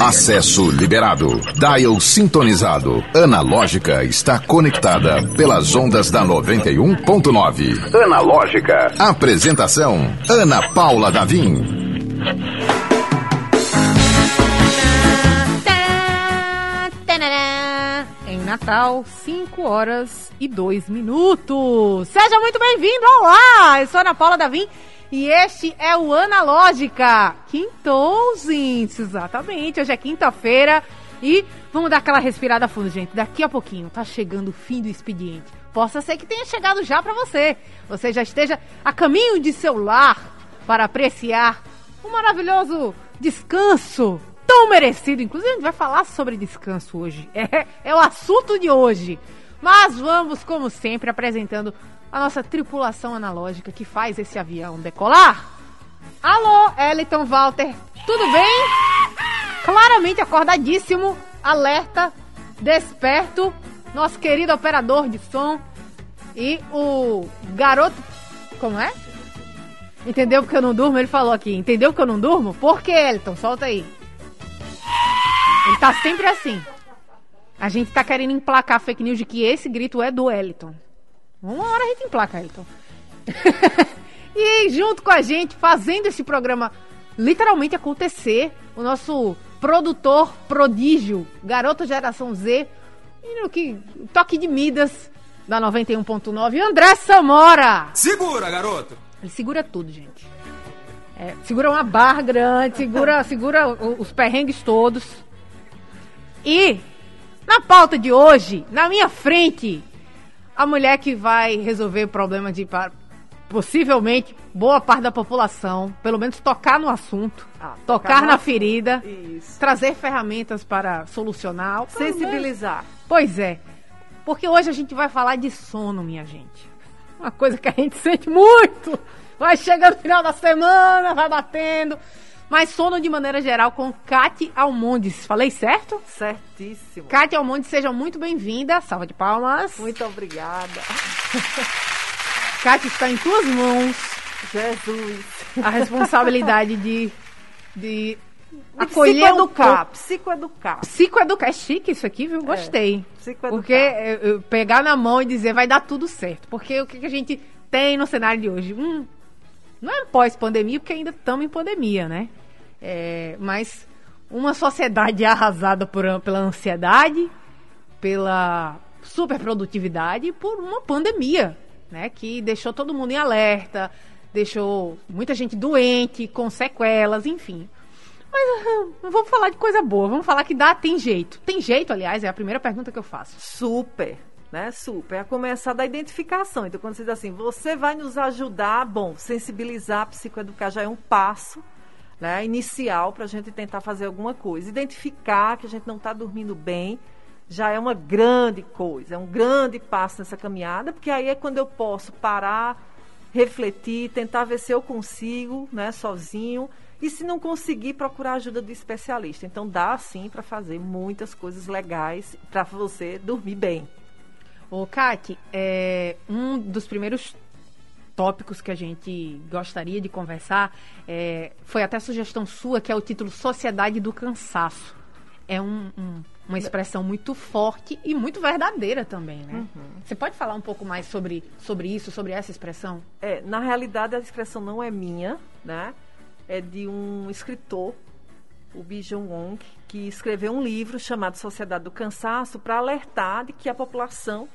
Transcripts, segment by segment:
Acesso liberado. Dial sintonizado. Analógica está conectada pelas ondas da 91.9. Analógica. Apresentação: Ana Paula Davim. Em Natal, 5 horas e 2 minutos. Seja muito bem-vindo! Olá! Eu sou a Ana Paula Davim e este é o Analógica. Quintouzinhos, exatamente. Hoje é quinta-feira e vamos dar aquela respirada fundo, gente. Daqui a pouquinho tá chegando o fim do expediente. Possa ser que tenha chegado já para você. Você já esteja a caminho de seu lar para apreciar um maravilhoso descanso tão merecido. Inclusive, a gente vai falar sobre descanso hoje. É, é o assunto de hoje. Mas vamos, como sempre, apresentando a nossa tripulação analógica que faz esse avião decolar. Alô, Eliton Walter, tudo bem? Claramente acordadíssimo, alerta, desperto, nosso querido operador de som e o garoto. Como é? Entendeu porque eu não durmo? Ele falou aqui. Entendeu porque eu não durmo? Por que, Eliton? Solta aí. Ele tá sempre assim. A gente tá querendo emplacar fake news de que esse grito é do Eliton. Uma hora a gente emplaca, Elton. e junto com a gente, fazendo esse programa literalmente acontecer, o nosso produtor prodígio, garoto geração Z, que toque de Midas da 91.9, André Samora. Segura, garoto. Ele segura tudo, gente. É, segura uma barra grande, segura, segura os perrengues todos. E na pauta de hoje, na minha frente, a mulher que vai resolver o problema de possivelmente boa parte da população, pelo menos tocar no assunto, ah, tocar, tocar na ferida, isso. trazer ferramentas para solucionar, sensibilizar. Pois é. Porque hoje a gente vai falar de sono, minha gente. Uma coisa que a gente sente muito. Vai chegando no final da semana, vai batendo mas sono de maneira geral com Kate Almondes. Falei certo? Certíssimo. Kate Almondes, seja muito bem-vinda. Salva de palmas. Muito obrigada. Kate, está em tuas mãos. Jesus. A responsabilidade de, de acolher psicoeducar, um psicoeducar. Psicoeducar. É chique isso aqui, viu? Gostei. É, psicoeducar. Porque eu, pegar na mão e dizer vai dar tudo certo. Porque o que, que a gente tem no cenário de hoje? Hum, não é pós-pandemia, porque ainda estamos em pandemia, né? É, mas uma sociedade arrasada por, pela ansiedade, pela superprodutividade e por uma pandemia, né? Que deixou todo mundo em alerta, deixou muita gente doente, com sequelas, enfim. Mas não vamos falar de coisa boa, vamos falar que dá, tem jeito. Tem jeito, aliás, é a primeira pergunta que eu faço. Super né? Super. A começar da identificação. Então, quando você diz assim, você vai nos ajudar, bom, sensibilizar, psicoeducar já é um passo né, inicial para a gente tentar fazer alguma coisa. Identificar que a gente não está dormindo bem já é uma grande coisa, é um grande passo nessa caminhada, porque aí é quando eu posso parar, refletir, tentar ver se eu consigo, né, sozinho. E se não conseguir, procurar ajuda do especialista. Então dá sim para fazer muitas coisas legais para você dormir bem. Ô, Kati, é, um dos primeiros tópicos que a gente gostaria de conversar é, foi até sugestão sua, que é o título Sociedade do Cansaço. É um, um, uma expressão muito forte e muito verdadeira também, né? Uhum. Você pode falar um pouco mais sobre, sobre isso, sobre essa expressão? É, na realidade, a expressão não é minha, né? É de um escritor o Bijon Wong, que escreveu um livro chamado Sociedade do Cansaço para alertar de que a população,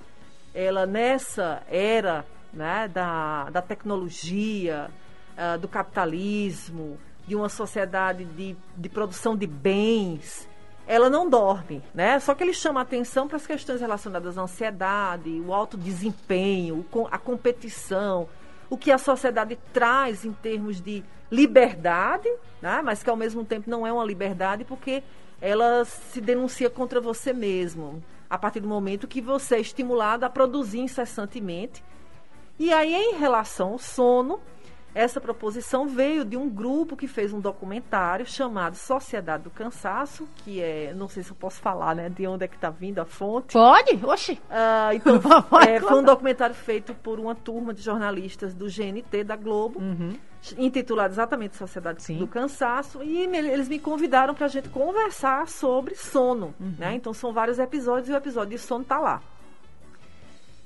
ela nessa era né, da, da tecnologia, uh, do capitalismo, de uma sociedade de, de produção de bens, ela não dorme, né? Só que ele chama atenção para as questões relacionadas à ansiedade, o alto desempenho, a competição, o que a sociedade traz em termos de liberdade, né? mas que ao mesmo tempo não é uma liberdade porque ela se denuncia contra você mesmo, a partir do momento que você é estimulado a produzir incessantemente. E aí, em relação ao sono, Essa proposição veio de um grupo que fez um documentário chamado Sociedade do Cansaço, que é, não sei se eu posso falar, né, de onde é que está vindo a fonte. Pode? Oxi. Uh, então, é, foi um documentário feito por uma turma de jornalistas do GNT da Globo, uhum. intitulado exatamente Sociedade Sim. do Cansaço, e me, eles me convidaram para a gente conversar sobre sono, uhum. né? Então são vários episódios e o episódio de sono está lá.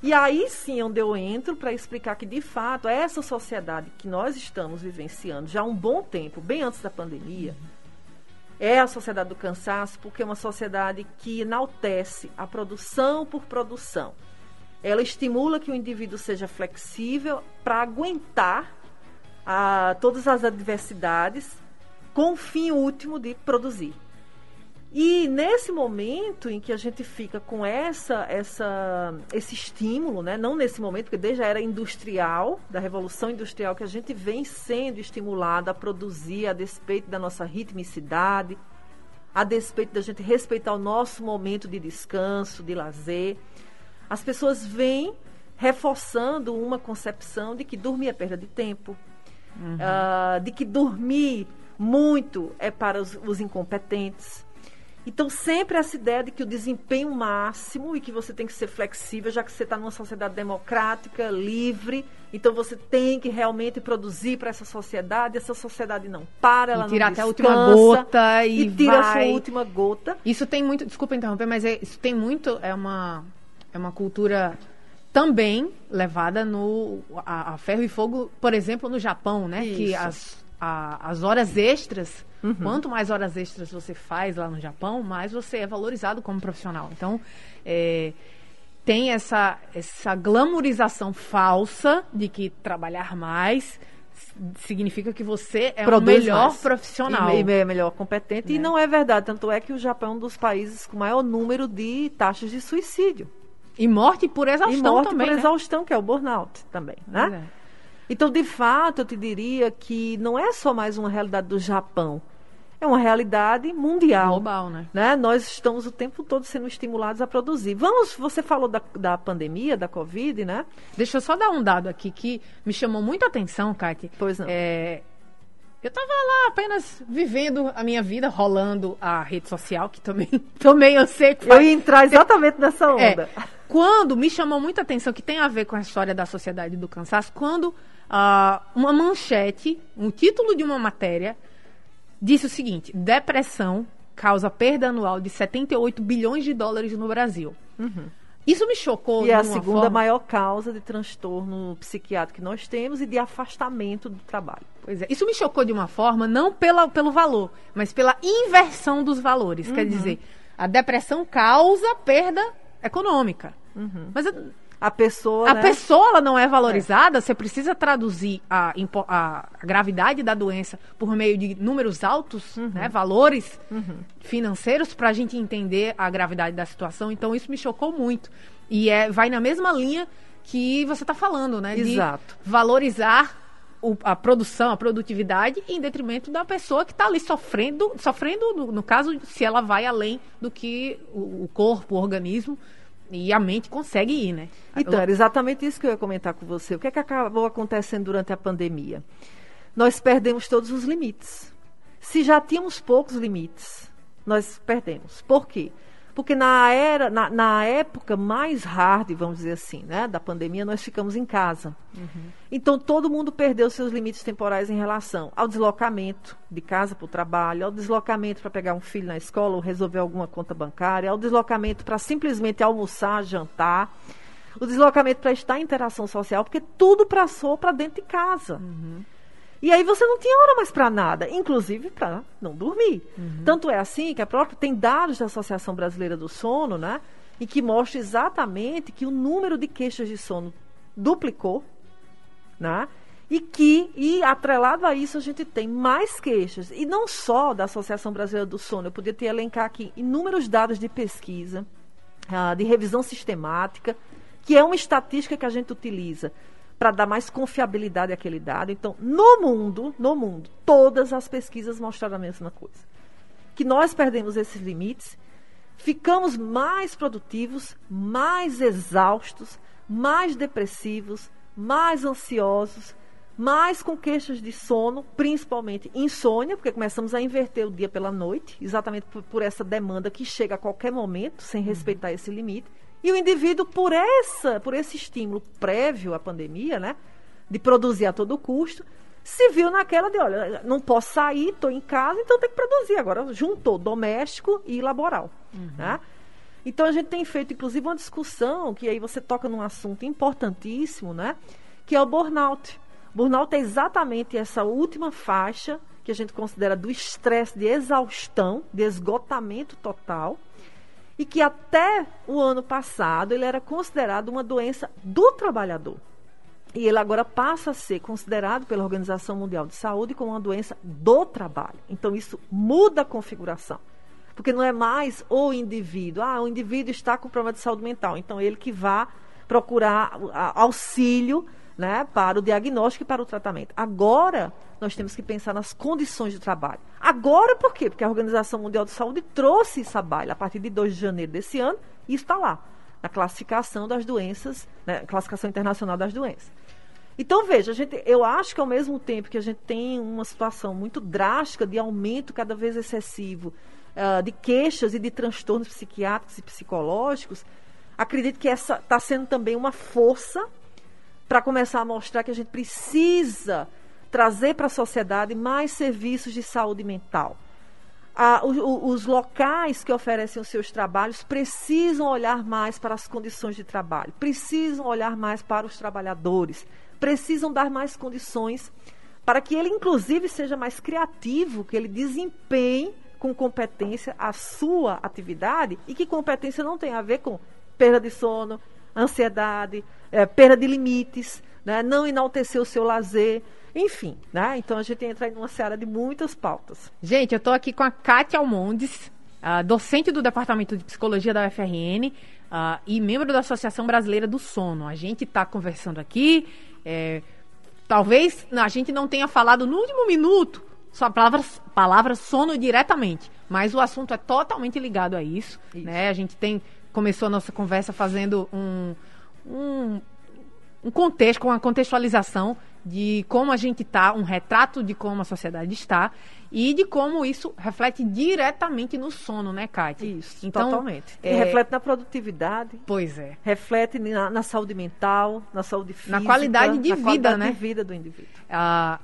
E aí sim onde eu entro para explicar que, de fato, essa sociedade que nós estamos vivenciando já há um bom tempo, bem antes da pandemia, é a sociedade do cansaço, porque é uma sociedade que enaltece a produção por produção. Ela estimula que o indivíduo seja flexível para aguentar a, ah, todas as adversidades com o fim último de produzir. E nesse momento em que a gente fica com essa, essa, esse estímulo, né? não nesse momento, porque desde a era industrial, da revolução industrial, que a gente vem sendo estimulado a produzir a despeito da nossa ritmicidade, a despeito da gente respeitar o nosso momento de descanso, de lazer, as pessoas vêm reforçando uma concepção de que dormir é perda de tempo, uhum. uh, de que dormir muito é para os, os incompetentes então, sempre essa ideia de que o desempenho máximo e que você tem que ser flexível, já que você está numa sociedade democrática, livre, então você tem que realmente produzir para essa sociedade. Essa sociedade não para, ela e tira não até a última gota e, e tira vai. a sua última gota. Isso tem muito, desculpa interromper, mas é, isso tem muito, é uma, é uma cultura também levada no a, a ferro e fogo, por exemplo, no Japão, né? Isso. Que as, a, as horas extras Uhum. Quanto mais horas extras você faz lá no Japão, mais você é valorizado como profissional. Então, é, tem essa, essa glamorização falsa de que trabalhar mais significa que você é o melhor mais. profissional. E, é melhor competente. E né? não é verdade. Tanto é que o Japão é um dos países com maior número de taxas de suicídio. E morte por exaustão e morte também, por né? exaustão, que é o burnout também, né? É. Então, de fato, eu te diria que não é só mais uma realidade do Japão é uma realidade mundial. Global, né? né? Nós estamos o tempo todo sendo estimulados a produzir. Vamos, você falou da, da pandemia, da Covid, né? Deixa eu só dar um dado aqui que me chamou muita atenção, Kátia. Pois não. É, eu estava lá apenas vivendo a minha vida, rolando a rede social, que também, também eu sei que faz... Eu ia entrar exatamente nessa é, onda. É, quando me chamou muita atenção, que tem a ver com a história da sociedade do cansaço, quando uh, uma manchete, um título de uma matéria disse o seguinte: depressão causa perda anual de 78 bilhões de dólares no Brasil. Uhum. Isso me chocou. E é a segunda forma... maior causa de transtorno psiquiátrico que nós temos e de afastamento do trabalho. Pois é. Isso me chocou de uma forma, não pela, pelo valor, mas pela inversão dos valores. Uhum. Quer dizer, a depressão causa perda econômica. Uhum. Mas a pessoa. A né? pessoa ela não é valorizada, é. você precisa traduzir a, a, gravidade da doença por meio de números altos, uhum. né, valores uhum. financeiros, para a gente entender a gravidade da situação. Então, isso me chocou muito. E é, vai na mesma linha que você está falando, né? Exato. Valorizar o, a produção, a produtividade, em detrimento da pessoa que está ali sofrendo, sofrendo no, no, caso, se ela vai além do que o, o corpo, o organismo e a mente consegue ir, né? Então, era exatamente isso que eu ia comentar com você. O que é que acabou acontecendo durante a pandemia? Nós perdemos todos os limites. Se já tínhamos poucos limites, nós perdemos. Por quê? Porque na era, na, na, época mais hard, vamos dizer assim, né, da pandemia, nós ficamos em casa. Uhum. Então todo mundo perdeu seus limites temporais em relação ao deslocamento de casa para o trabalho, ao deslocamento para pegar um filho na escola ou resolver alguma conta bancária, ao deslocamento para simplesmente almoçar, jantar, o deslocamento para estar em interação social, porque tudo passou para dentro de casa. Uhum. E aí você não tinha hora mais para nada, inclusive para não dormir. Uhum. Tanto é assim que a própria tem dados da Associação Brasileira do Sono, né? E que mostra exatamente que o número de queixas de sono duplicou, né? E que, e atrelado a isso, a gente tem mais queixas. E não só da Associação Brasileira do Sono, eu podia te elencar aqui inúmeros dados de pesquisa, uh, de revisão sistemática, que é uma estatística que a gente utiliza para dar mais confiabilidade àquele dado. Então, no mundo, no mundo, todas as pesquisas mostraram a mesma coisa. Que nós perdemos esses limites, ficamos mais produtivos, mais exaustos, mais depressivos, mais ansiosos, mas com queixas de sono, principalmente insônia, porque começamos a inverter o dia pela noite, exatamente por, por essa demanda que chega a qualquer momento, sem uhum. respeitar esse limite. E o indivíduo, por essa, por esse estímulo prévio à pandemia, né, de produzir a todo custo, se viu naquela de, olha, não posso sair, estou em casa, então tem que produzir. Agora juntou doméstico e laboral. Uhum. Né? Então a gente tem feito, inclusive, uma discussão, que aí você toca num assunto importantíssimo, né? Que é o burnout. Burnout é exatamente essa última faixa que a gente considera do estresse de exaustão, de esgotamento total, e que até o ano passado ele era considerado uma doença do trabalhador. E ele agora passa a ser considerado pela Organização Mundial de Saúde como uma doença do trabalho. Então isso muda a configuração. Porque não é mais o indivíduo. Ah, o indivíduo está com problema de saúde mental. Então ele que vá procurar auxílio né, para o diagnóstico e para o tratamento. Agora, nós temos que pensar nas condições de trabalho. Agora, por quê? Porque a Organização Mundial de Saúde trouxe à baila a partir de 2 de janeiro desse ano e está lá, na classificação das doenças, né, classificação internacional das doenças. Então, veja, gente, eu acho que ao mesmo tempo que a gente tem uma situação muito drástica de aumento cada vez excessivo uh, de queixas e de transtornos psiquiátricos e psicológicos, acredito que essa está sendo também uma força para começar a mostrar que a gente precisa trazer para a sociedade mais serviços de saúde mental. Ah, os locais que oferecem os seus trabalhos precisam olhar mais para as condições de trabalho, precisam olhar mais para os trabalhadores, precisam dar mais condições para que ele, inclusive, seja mais criativo, que ele desempenhe com competência a sua atividade e que competência não tem a ver com perda de sono, ansiedade, é, perda de limites, né? não enaltecer o seu lazer, enfim, né? Então a gente entra em uma seara de muitas pautas. Gente, eu estou aqui com a Kátia Almondes, a docente do Departamento de Psicologia da UFRN uh, e membro da Associação Brasileira do Sono. A gente está conversando aqui, é, talvez a gente não tenha falado no último minuto só palavras, palavras sono diretamente, mas o assunto é totalmente ligado a isso, isso. né? A gente tem começou a nossa conversa fazendo um, um, um contexto, com uma contextualização de como a gente está, um retrato de como a sociedade está e de como isso reflete diretamente no sono, né, Kátia? Isso, então, totalmente. É... reflete na produtividade. Pois é. Reflete na, na, saúde mental, na saúde física. Na qualidade de na vida, qualidade né? de vida do indivíduo. Ah,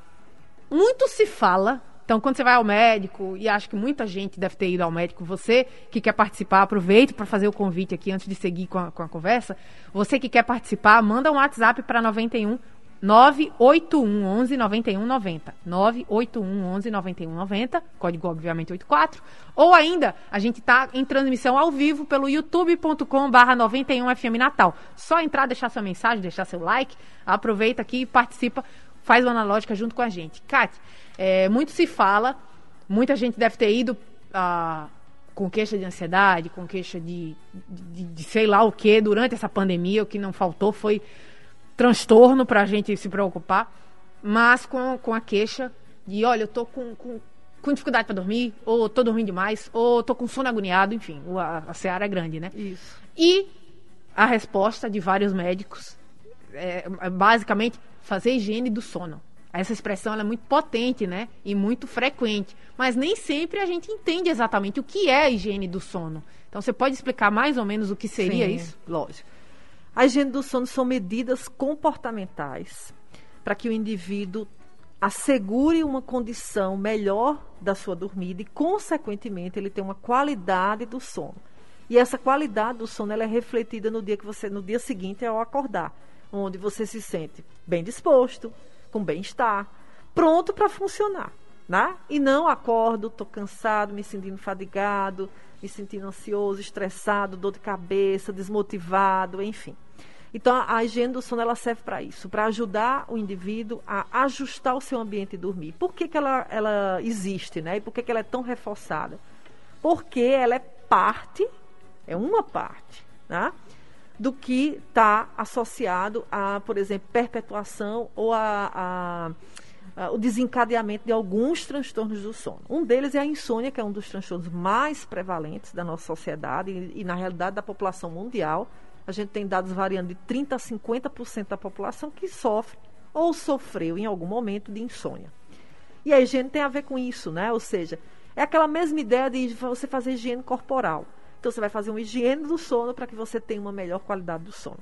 muito se fala então, quando você vai ao médico, e acho que muita gente deve ter ido ao médico, você que quer participar, aproveite para fazer o convite aqui antes de seguir com a, com a conversa. Você que quer participar, manda um WhatsApp para 91 981 11 91 90. 981 11 91 90, código obviamente 84. Ou ainda, a gente está em transmissão ao vivo pelo youtube.com/barra 91 FM Natal. Só entrar, deixar sua mensagem, deixar seu like, aproveita aqui e participa, faz o analógica junto com a gente. Kátia, é, muito se fala, muita gente deve ter ido ah, com queixa de ansiedade, com queixa de, de, de, sei lá o que durante essa pandemia. O que não faltou foi transtorno para a gente se preocupar, mas com, com a queixa de: olha, eu tô com, com, com dificuldade para dormir, ou tô dormindo demais, ou tô com sono agoniado, enfim, a, a seara é grande, né? Isso. E a resposta de vários médicos é, é basicamente fazer higiene do sono. Essa expressão é muito potente, né? E muito frequente. Mas nem sempre a gente entende exatamente o que é a higiene do sono. Então, você pode explicar mais ou menos o que seria Sim, isso? Lógico. A higiene do sono são medidas comportamentais para que o indivíduo assegure uma condição melhor da sua dormida e, consequentemente, ele tenha uma qualidade do sono. E essa qualidade do sono ela é refletida no dia que você, no dia seguinte ao acordar, onde você se sente bem disposto, com bem-estar, pronto para funcionar. Né? E não acordo, estou cansado, me sentindo fadigado, me sentindo ansioso, estressado, dor de cabeça, desmotivado, enfim. Então, a, higiene do sono ela serve para isso, para ajudar o indivíduo a ajustar o seu ambiente de dormir. Por que, que ela, ela existe, né? E por que, que ela é tão reforçada? Porque ela é parte, é uma parte, né? Do que está associado a, por exemplo, perpetuação ou a, a, a, o desencadeamento de alguns transtornos do sono. Um deles é a insônia, que é um dos transtornos mais prevalentes da nossa sociedade e, e na realidade, da população mundial. A gente tem dados variando de 30% a 50% da população que sofre ou sofreu em algum momento de insônia. E a higiene tem a ver com isso, né? Ou seja, é aquela mesma ideia de você fazer higiene corporal. Então você vai fazer uma higiene do sono para que você tenha uma melhor qualidade do sono.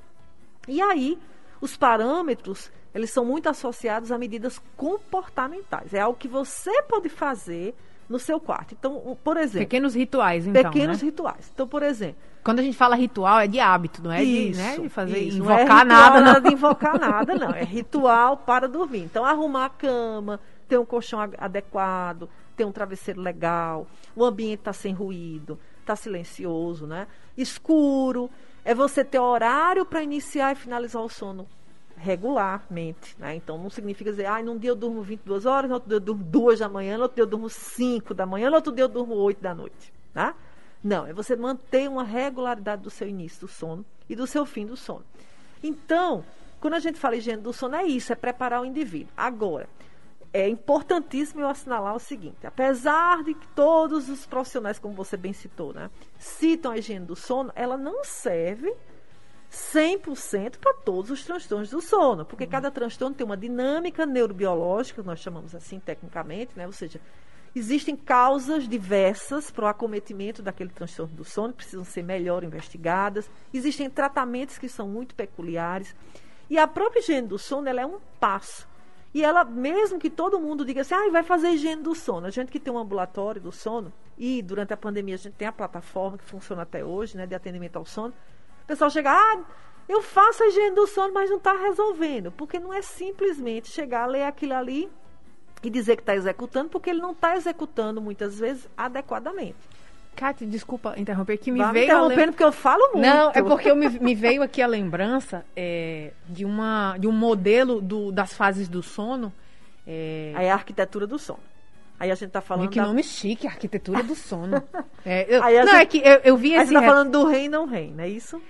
E aí, os parâmetros, eles são muito associados a medidas comportamentais. É algo que você pode fazer no seu quarto. Então, por exemplo. Pequenos rituais, então. Pequenos né? rituais. Então, por exemplo. Quando a gente fala ritual, é de hábito, não é isso, de, né, de fazer isso. invocar não é nada, não. de invocar nada, não. É ritual para dormir. Então, arrumar a cama, ter um colchão adequado, ter um travesseiro legal, o ambiente está sem ruído, está silencioso, né? Escuro. É você ter horário para iniciar e finalizar o sono regularmente, né? Então não significa dizer, ah, num dia eu durmo 22 horas, no outro dia eu durmo 2 da manhã, no outro dia eu durmo 5 da manhã, no outro dia eu durmo 8 da noite, tá? Não, é você manter uma regularidade do seu início do sono e do seu fim do sono. Então, quando a gente fala higiene do sono, é isso, é preparar o indivíduo. Agora, é importantíssimo eu assinalar o seguinte: apesar de que todos os profissionais, como você bem citou, né, citam a higiene do sono, ela não serve 100% para todos os transtornos do sono, porque uhum. cada transtorno tem uma dinâmica neurobiológica, nós chamamos assim tecnicamente, né? ou seja, existem causas diversas para o acometimento daquele transtorno do sono, que precisam ser melhor investigadas, existem tratamentos que são muito peculiares, e a própria higiene do sono ela é um passo. E ela, mesmo que todo mundo diga assim, ah, vai fazer higiene do sono, a gente que tem um ambulatório do sono, e durante a pandemia a gente tem a plataforma que funciona até hoje, né, de atendimento ao sono, pessoal chega, ah, eu faço a higiene do sono, mas não está resolvendo. Porque não é simplesmente chegar, ler aquilo ali e dizer que está executando, porque ele não está executando muitas vezes adequadamente. Cátia, desculpa interromper, que me Vai veio. Me interrompendo lem... porque eu falo muito. Não, é porque me, me, veio aqui a lembrança é, de, uma, de um modelo do, das fases do sono. É... Aí a arquitetura do sono. Aí a gente tá falando. Que da... nome chique, arquitetura do sono. é, eu, não, gente... é que eu, eu vi esse. Aí você tá falando do rei e não rei, não é isso?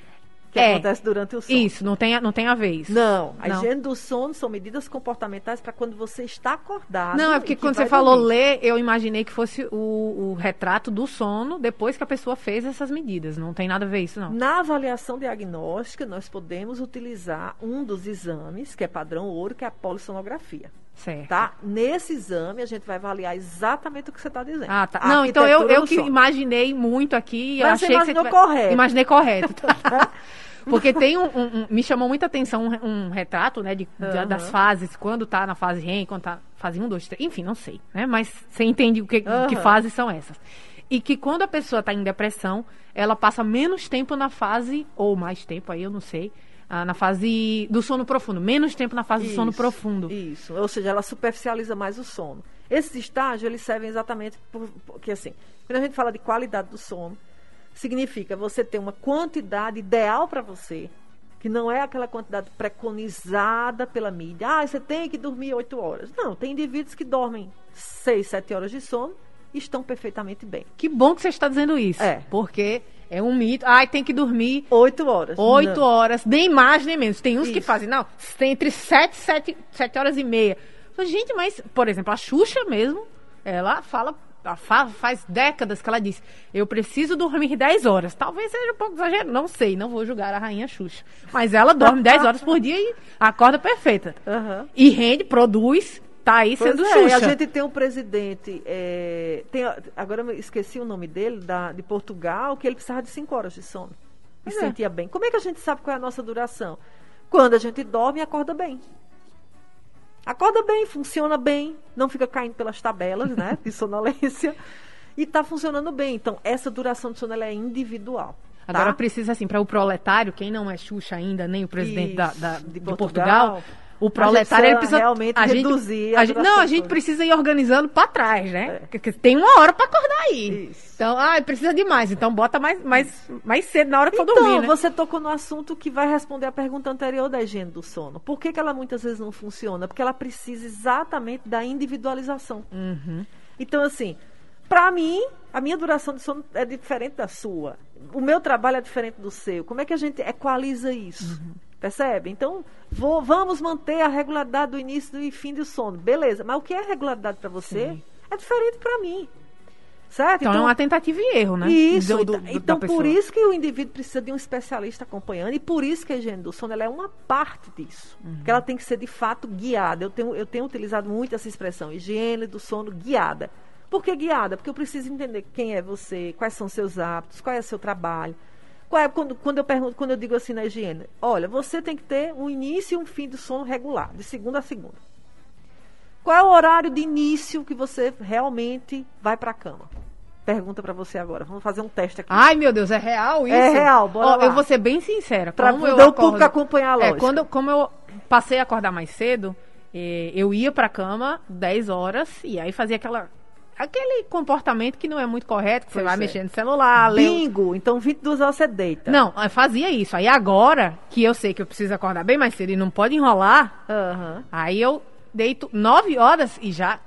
Que é, acontece durante o sono. Isso, não tem, não tem a vez. Não, a não. higiene do sono são medidas comportamentais para quando você está acordado. Não, é porque quando você falou ler, eu imaginei que fosse o, o, retrato do sono depois que a pessoa fez essas medidas. Não tem nada a ver isso, não. Na avaliação diagnóstica, nós podemos utilizar um dos exames, que é padrão ouro, que é a polissonografia. Certo. Tá? Nesse exame, a gente vai avaliar exatamente o que você está dizendo. Ah, tá. Não, então eu, eu que imaginei muito aqui. Mas achei você imaginou que você correto. Imaginei correto. Porque tem um, um, um, Me chamou muita atenção um, um retrato, né, de, uhum. das fases, quando tá na fase REM, quando tá fase 1, 2, 3, enfim, não sei, né? Mas você entende o que, uhum. que fases são essas. E que quando a pessoa está em depressão, ela passa menos tempo na fase, ou mais tempo, aí eu não sei, ah, na fase do sono profundo, menos tempo na fase isso, do sono profundo. Isso, ou seja, ela superficializa mais o sono. Esses estágios, eles servem exatamente porque, assim, quando a gente fala de qualidade do sono, significa você ter uma quantidade ideal para você, que não é aquela quantidade preconizada pela mídia. Ah, você tem que dormir oito horas. Não, tem indivíduos que dormem seis, sete horas de sono e estão perfeitamente bem. Que bom que você está dizendo isso. É. Porque é um mito. Ai, tem que dormir. Oito horas. Oito horas. Nem mais, nem menos. Tem uns isso. que fazem, não, tem entre sete, sete, sete horas e meia. Gente, mas, por exemplo, a Xuxa mesmo, ela fala faz décadas que ela diz: Eu preciso dormir 10 horas. Talvez seja um pouco exagero, não sei, não vou julgar a rainha Xuxa. Mas ela dorme 10 horas por dia e acorda perfeita. Uhum. E rende, produz, tá aí pois sendo é, Xuxa. A gente tem um presidente, é, tem, agora eu esqueci o nome dele, da, de Portugal, que ele precisava de 5 horas de sono. E é. sentia bem. Como é que a gente sabe qual é a nossa duração? Quando a gente dorme e acorda bem. Acorda bem, funciona bem, não fica caindo pelas tabelas, né, de sonolência, e está funcionando bem. Então, essa duração de sono é individual. Tá? Agora precisa, assim, para o proletário, quem não é Xuxa ainda, nem o presidente da, da, de, Portugal, de Portugal o proletário ele precisa realmente a reduzir gente, a, a gente, não a gente precisa ir organizando para trás né é. porque tem uma hora para acordar aí Isso. então ah precisa de mais então bota mais mais mais cedo na hora que então, for dormir né? você tocou no assunto que vai responder a pergunta anterior da higiene do sono por que, que ela muitas vezes não funciona porque ela precisa exatamente da individualização uhum. então assim para mim a minha duração de sono é diferente da sua o meu trabalho é diferente do seu como é que a gente equaliza isso uhum. Percebe? Então, vou, vamos manter a regularidade do início e fim do sono. Beleza, mas o que é regularidade para você Sim. é diferente para mim. Certo? Então, então, é uma tentativa e erro, né? Isso. Do, do, então, por isso que o indivíduo precisa de um especialista acompanhando e por isso que a higiene do sono é uma parte disso. Uhum. Que ela tem que ser, de fato, guiada. Eu tenho, eu tenho utilizado muito essa expressão, higiene do sono guiada. Por que guiada? Porque eu preciso entender quem é você, quais são seus hábitos, qual é o seu trabalho. Qual é, quando, quando eu pergunto, quando eu digo assim na higiene, olha, você tem que ter um início e um fim do sono regular, de segunda a segunda. Qual é o horário de início que você realmente vai para a cama? Pergunta para você agora. Vamos fazer um teste aqui. Ai, meu Deus, é real isso? É real, bora Ó, Eu vou ser bem sincera. Para o público acompanhar a lógica. É, quando, como eu passei a acordar mais cedo, eh, eu ia para a cama 10 horas e aí fazia aquela aquele comportamento que não é muito correto, que pois você vai é. mexendo no celular, Bingo, leu... então 22 horas você deita. Não, eu fazia isso. Aí agora, que eu sei que eu preciso acordar bem mais cedo e não pode enrolar, uhum. aí eu deito 9 horas e já.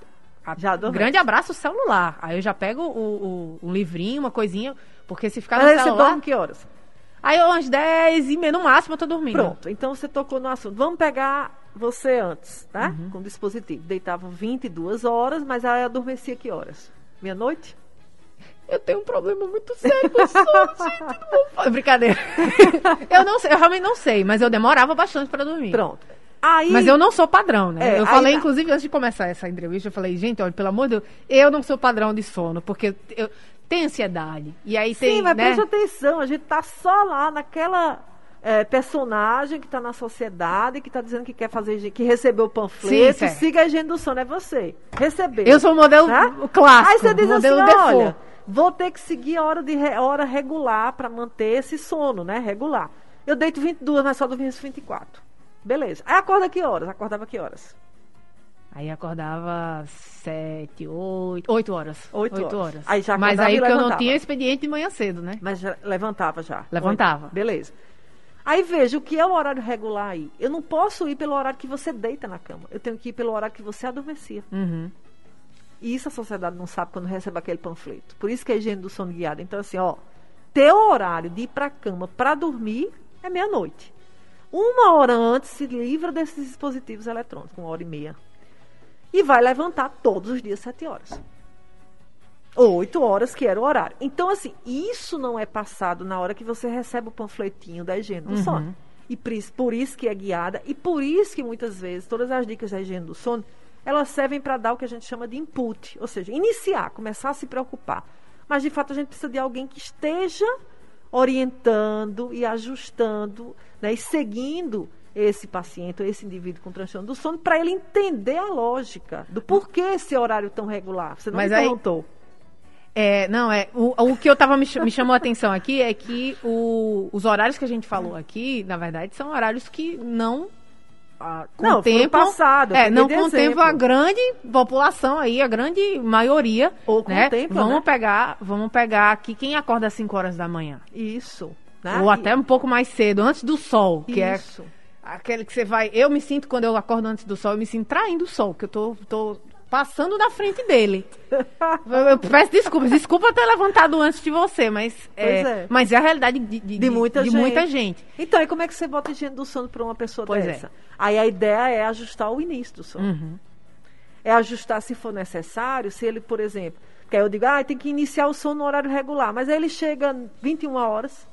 Já um grande abraço celular. Aí eu já pego o, o, um livrinho, uma coisinha, porque se ficar no aí celular... você dorme que horas? Aí umas 10 e meia no máximo eu tô dormindo. Pronto, então você tocou no assunto. Vamos pegar você antes, tá? Uhum. Com o dispositivo. Deitava 22 horas, mas aí adormecia que horas? Meia-noite? Eu tenho um problema muito sério com sono, gente. Brincadeira. eu não sei, eu realmente não sei, mas eu demorava bastante para dormir. Pronto. Aí, Mas eu não sou padrão, né? É, eu falei, inclusive, antes de começar essa entrevista, eu falei, gente, olha, pelo amor de Deus, eu não sou padrão de sono, porque eu tenho ansiedade. E aí Sim, tem. mas né? preste atenção, a gente tá só lá naquela. É, personagem que está na sociedade, que está dizendo que quer fazer, que recebeu o panfleto, Sim, siga a agenda do sono, é você. Recebeu. Eu sou o modelo né? clássico. Aí você diz assim, olha, vou ter que seguir a hora, de, hora regular para manter esse sono, né? Regular. Eu deito 22, mas só dormi 24. Beleza. Aí acorda que horas? Acordava que horas? Aí acordava sete, oito, oito horas. Oito, oito horas. horas. Aí já Mas aí que eu não tinha expediente de manhã cedo, né? Mas já levantava já. Levantava. Beleza. Aí veja, o que é o horário regular aí? Eu não posso ir pelo horário que você deita na cama. Eu tenho que ir pelo horário que você adormecia. Uhum. E isso a sociedade não sabe quando recebe aquele panfleto. Por isso que é a higiene do sono guiado. Então, assim, ó, teu horário de ir pra cama para dormir é meia-noite. Uma hora antes se livra desses dispositivos eletrônicos, uma hora e meia. E vai levantar todos os dias sete horas. Oito horas, que era o horário. Então, assim, isso não é passado na hora que você recebe o panfletinho da higiene do uhum. sono. E por isso que é guiada, e por isso que muitas vezes todas as dicas da higiene do sono, elas servem para dar o que a gente chama de input, ou seja, iniciar, começar a se preocupar. Mas de fato a gente precisa de alguém que esteja orientando e ajustando né, e seguindo esse paciente, esse indivíduo com transtorno do sono, para ele entender a lógica do porquê esse horário tão regular. Você não Mas me perguntou. É, não, é. O, o que eu tava me, me chamou a atenção aqui é que o, os horários que a gente falou aqui, na verdade, são horários que não a, contemplam, não, passado, é, não contemplam a grande população aí, a grande maioria. Ou né? Vamos né? pegar, vamos pegar aqui quem acorda às 5 horas da manhã. Isso. Né? Ou até um pouco mais cedo, antes do sol, que é Isso. é aquele que você vai. Eu me sinto quando eu acordo antes do sol, eu me sinto traindo o sol, que eu tô, tô passando na frente dele. eu, peço desculpas, desculpa ter levantado antes de você, mas é, é. mas é a realidade de, de, de, muita, de gente. muita, gente. Então, e como é que você bota higiene do sono para uma pessoa pois é. dessa? É. Aí a ideia é ajustar o início do sono. Uhum. É ajustar se for necessário, se ele, por exemplo, que aí eu digo, ah, tem que iniciar o sono no horário regular, mas aí ele chega 21 horas,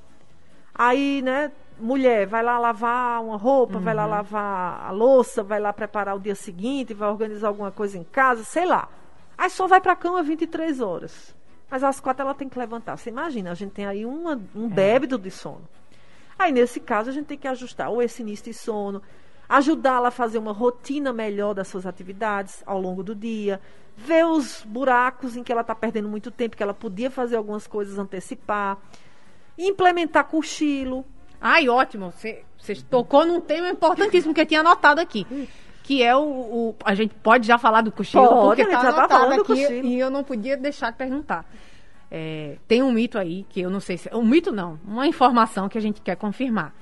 aí, né, mulher vai lá lavar uma roupa, uhum. vai lá uhum. lavar a louça, vai lá preparar o dia seguinte, vai organizar alguma coisa em casa, sei lá. Aí só vai para a cama 23 horas. Mas às quatro ela tem que levantar. Você imagina, a gente tem aí uma, um é. débito de sono. Aí, nesse caso, a gente tem que ajustar ou esse início de sono, ajudá-la a fazer uma rotina melhor das suas atividades ao longo do dia, ver os buracos em que ela está perdendo muito tempo, que ela podia fazer algumas coisas, antecipar, implementar cochilo, Ai, ótimo. Você tocou num tema importantíssimo que eu tinha anotado aqui. Que é o, o A gente pode já falar do cochilo, pode, porque tá já tá falando aqui e eu não podia deixar de perguntar. É, tem um mito aí, que eu não sei se. Um mito não, uma informação que a gente quer confirmar.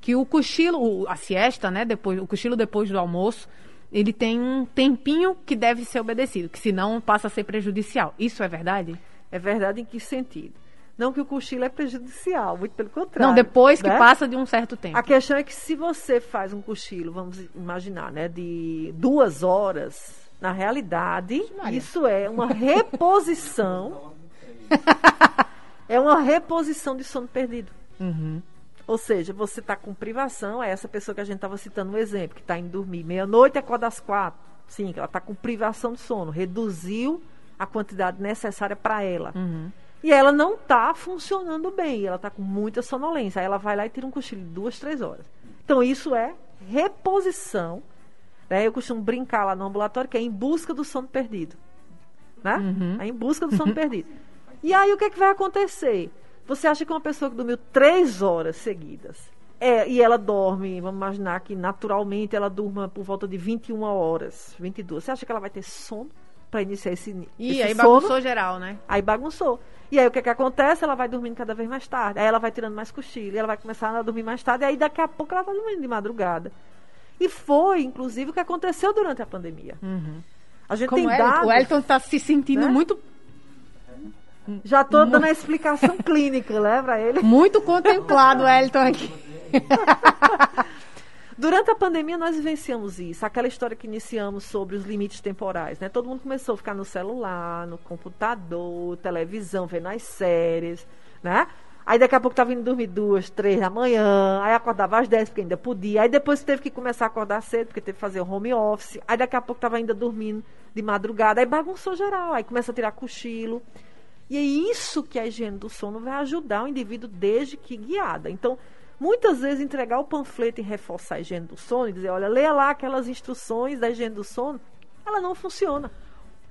Que o cochilo, a siesta, né? Depois, o cochilo depois do almoço, ele tem um tempinho que deve ser obedecido, que senão passa a ser prejudicial. Isso é verdade? É verdade em que sentido? Não que o cochilo é prejudicial, muito pelo contrário. Não, depois né? que passa de um certo tempo. A questão é que se você faz um cochilo, vamos imaginar, né, de duas horas, na realidade, Maria. isso é uma reposição é uma reposição de sono perdido. Uhum. Ou seja, você está com privação, é essa pessoa que a gente estava citando no exemplo, que está indo dormir meia-noite acorda às quatro. Sim, ela está com privação de sono. Reduziu a quantidade necessária para ela. Uhum. E ela não está funcionando bem, ela está com muita sonolência. Aí ela vai lá e tira um cochilo de duas, três horas. Então, isso é reposição. Né? Eu costumo brincar lá no ambulatório que é em busca do sono perdido. Né? Uhum. É em busca do sono perdido. E aí, o que, é que vai acontecer? Você acha que uma pessoa que dormiu três horas seguidas, é, e ela dorme, vamos imaginar que naturalmente ela durma por volta de 21 horas, 22. Você acha que ela vai ter sono para iniciar esse, E esse aí sono? bagunçou geral, né? Aí bagunçou. E aí o que, que acontece? Ela vai dormindo cada vez mais tarde. Aí ela vai tirando mais cochilo, e ela vai começar a dormir mais tarde, e aí daqui a pouco ela está dormindo de madrugada. E foi, inclusive, o que aconteceu durante a pandemia. A gente Como tem Elton, dados. o Elton tá se sentindo né? muito, Já estou dando a explicação clínica, né, para ele. muito contemplado, Elton aqui. Durante a pandemia, nós vivenciamos isso. Aquela história que iniciamos sobre os limites temporais. Né? Todo mundo começou a ficar no celular, no computador, televisão, vendo as séries. Né? Aí daqui a pouco estava indo dormir duas, três da manhã. Aí acordava às dez, porque ainda podia. Aí depois teve que começar a acordar cedo, porque teve que fazer o home office. Aí daqui a pouco estava ainda dormindo de madrugada. Aí bagunçou geral. Aí começa a tirar cochilo. E é isso que a higiene do sono vai ajudar o indivíduo desde que guiada. Então, muitas vezes entregar o panfleto e reforçar a higiene do sono e dizer, olha, leia lá aquelas instruções da higiene do sono, ela não funciona.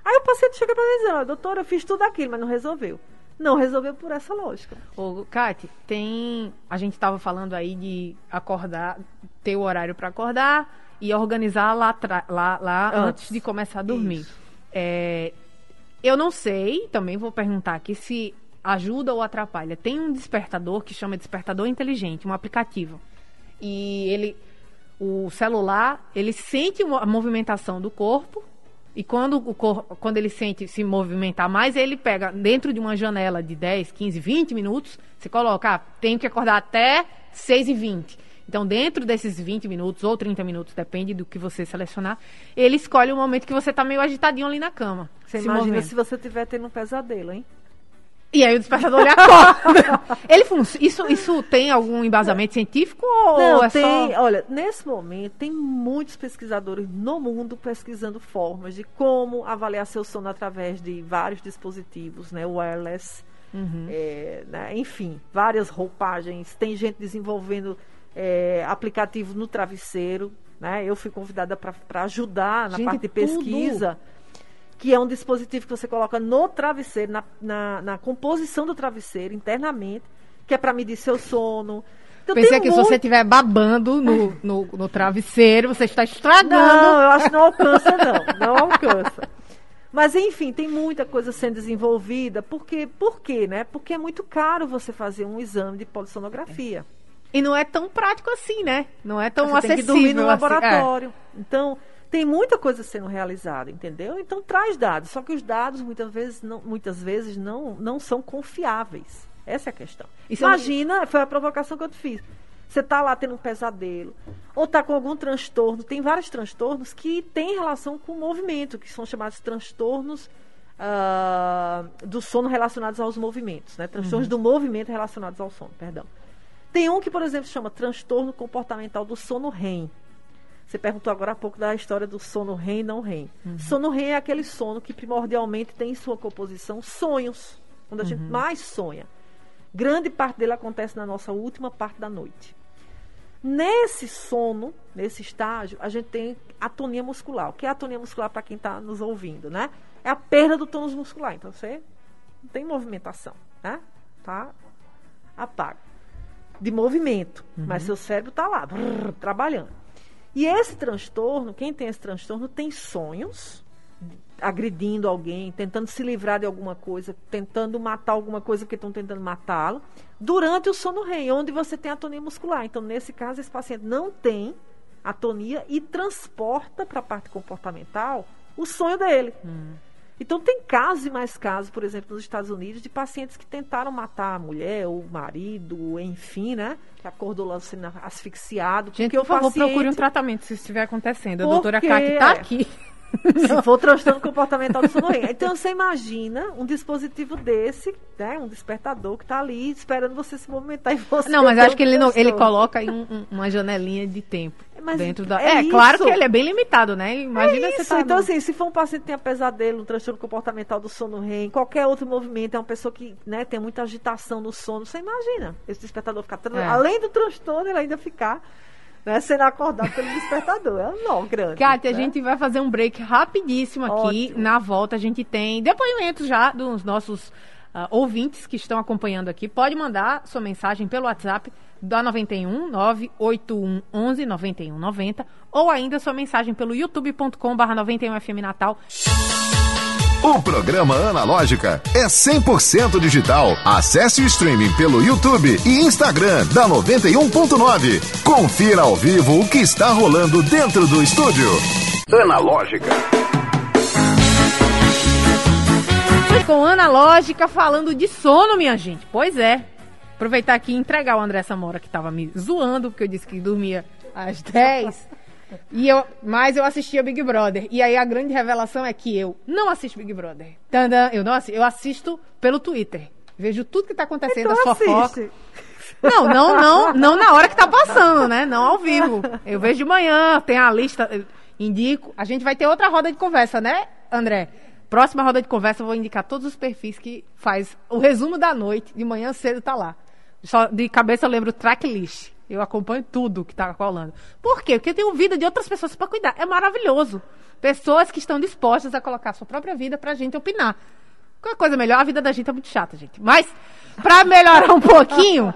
Aí o paciente chega para mim e diz, olha, doutora, eu fiz tudo aquilo, mas não resolveu. Não resolveu por essa lógica. Ô, Kate, tem. A gente estava falando aí de acordar, ter o horário para acordar e organizar lá, atra- lá, lá antes. Antes. de começar a dormir. É, eu não sei, também vou perguntar aqui se ajuda ou atrapalha. Tem um despertador que chama despertador inteligente, um aplicativo. E ele, o celular, ele sente a movimentação do corpo. E quando, o cor, quando ele sente se movimentar mais, ele pega dentro de uma janela de 10, 15, 20 minutos, você coloca, ah, tenho que acordar até 6 e 20. Então, dentro desses 20 minutos ou 30 minutos, depende do que você selecionar, ele escolhe o momento que você está meio agitadinho ali na cama. Você se imagina movendo. se você estiver tendo um pesadelo, hein? E aí o despertador ele acorda. ele isso, isso tem algum embasamento científico ou Não, é tem. só... Olha, nesse momento, tem muitos pesquisadores no mundo pesquisando formas de como avaliar seu sono através de vários dispositivos, né? Wireless, Uhum. é, né, enfim, várias roupagens. Tem gente desenvolvendo é, aplicativos no travesseiro, né? Eu fui convidada para ajudar na Gente, parte de tudo. Que é um dispositivo que você coloca no travesseiro, na, na, na composição do travesseiro, internamente, que é para medir seu sono. Então, Pensei que se muito- você estiver babando no, no, no travesseiro, você está estragando. Não, eu acho que não alcança, não. Não alcança. Mas, enfim, tem muita coisa sendo desenvolvida. Porque, por quê, né? Porque é muito caro você fazer um exame de polissonografia. E não é tão prático assim, né? Não é tão você tem que acessível. dormir no assim. laboratório. Então, tem muita coisa sendo realizada, entendeu? Então, traz dados. Só que os dados, muitas vezes, não, muitas vezes não, não são confiáveis. Essa é a questão. E são- Imagina, foi a provocação que eu te fiz. Você está lá tendo um pesadelo, ou está com algum transtorno. Tem vários transtornos que têm relação com o movimento, que são chamados transtornos ah, do sono relacionados aos movimentos, né? Transtornos do movimento relacionados ao sono, perdão. Tem um que, por exemplo, chama transtorno comportamental do sono REM. Você perguntou agora há pouco da história do sono REM e não REM. Sono REM é aquele sono que primordialmente tem em sua composição sonhos, quando a gente mais sonha. Grande parte dele acontece na nossa última parte da noite. Nesse sono, nesse estágio, a gente tem atonia muscular. O que é atonia muscular para quem está nos ouvindo, né? É a perda do tônus muscular. Então você não tem movimentação, né? Tá apaga. De movimento, mas seu cérebro está lá, brrr, trabalhando. E esse transtorno, quem tem esse transtorno tem sonhos agredindo alguém, tentando se livrar de alguma coisa, tentando matar alguma coisa porque estão tentando matá-lo, durante o sono REM, onde você tem atonia muscular. Então, nesse caso, esse paciente não tem atonia e transporta para a parte comportamental o sonho dele. Então, tem casos e mais casos, por exemplo, nos Estados Unidos, de pacientes que tentaram matar a mulher, ou o marido, enfim, né? Que acordou lá sendo asfixiado. Gente, porque por o favor, paciente... procure um tratamento se isso estiver acontecendo. A Por doutora? Kaki está aqui. Se for transtorno comportamental do sono REM. Então você imagina um dispositivo desse, né? Um despertador que está ali esperando você se movimentar e você. Não, mas acho que ele, não, ele coloca em um, um, uma janelinha de tempo. Mas dentro da. É, é claro que ele é bem limitado, né? Imagina é isso. tá Então, no... assim, se for um paciente que tem pesadelo, um transtorno comportamental do sono REM, qualquer outro movimento, é uma pessoa que né, tem muita agitação no sono, você imagina esse despertador ficar. É. Além do transtorno, ele ainda ficar né, sendo acordado pelo despertador. É um nó grande. Kátia, né? a gente vai fazer um break rapidíssimo aqui. Ótimo. Na volta, a gente tem depoimentos já dos nossos uh, ouvintes que estão acompanhando aqui. Pode mandar sua mensagem pelo WhatsApp da 91 981 11 91 90 ou ainda sua mensagem pelo youtube.com/barra 91 FM Natal. O programa Analógica é 100% digital. Acesse o streaming pelo YouTube e Instagram da 91.9. Confira ao vivo o que está rolando dentro do estúdio. Analógica. Com Analógica falando de sono, minha gente. Pois é. Aproveitar aqui e entregar o André Samora que estava me zoando, porque eu disse que dormia às 10. E eu, mas eu assistia Big Brother. E aí a grande revelação é que eu não assisto Big Brother. Tandã, eu não assisto, eu assisto pelo Twitter. Vejo tudo que está acontecendo, então a fofoca. Não, não, não, não na hora que tá passando, né? Não ao vivo. Eu vejo de manhã, tem a lista, indico. A gente vai ter outra roda de conversa, né, André? Próxima roda de conversa eu vou indicar todos os perfis que faz o resumo da noite, de manhã cedo tá lá. Só de cabeça eu lembro o tracklist. Eu acompanho tudo que está rolando. Por quê? Porque eu tenho vida de outras pessoas para cuidar. É maravilhoso. Pessoas que estão dispostas a colocar a sua própria vida para a gente opinar. Qualquer coisa melhor, a vida da gente é muito chata, gente. Mas, para melhorar um pouquinho.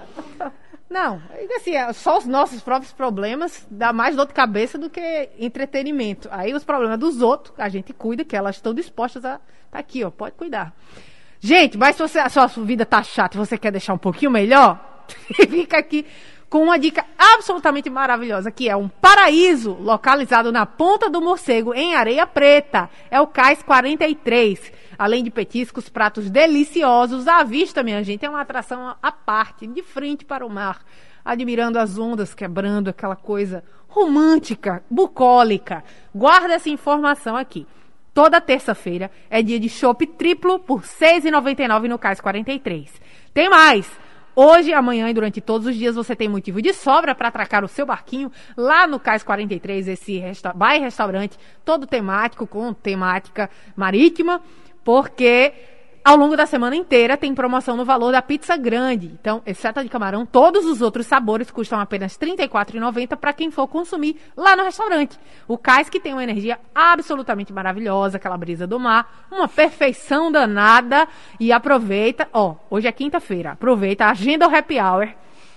Não, assim, é só os nossos próprios problemas dá mais dor de cabeça do que entretenimento. Aí os problemas dos outros, a gente cuida, que elas estão dispostas a. Tá aqui, ó, pode cuidar. Gente, mas se você, a sua vida tá chata e você quer deixar um pouquinho melhor, fica aqui com uma dica absolutamente maravilhosa, que é um paraíso localizado na Ponta do Morcego, em Areia Preta. É o Cais 43. Além de petiscos, pratos deliciosos, à vista, minha gente, é uma atração à parte, de frente para o mar, admirando as ondas quebrando, aquela coisa romântica, bucólica. Guarda essa informação aqui. Toda terça-feira é dia de chopp triplo por R$ 6,99 no Cais 43. Tem mais! Hoje, amanhã e durante todos os dias você tem motivo de sobra para atracar o seu barquinho lá no Cais 43, esse resta bairro restaurante todo temático, com temática marítima, porque ao longo da semana inteira tem promoção no valor da pizza grande. Então, exceto a de camarão, todos os outros sabores custam apenas R$ 34,90 para quem for consumir lá no restaurante. O cais que tem uma energia absolutamente maravilhosa, aquela brisa do mar, uma perfeição danada. E aproveita, ó, hoje é quinta-feira, aproveita, agenda o happy hour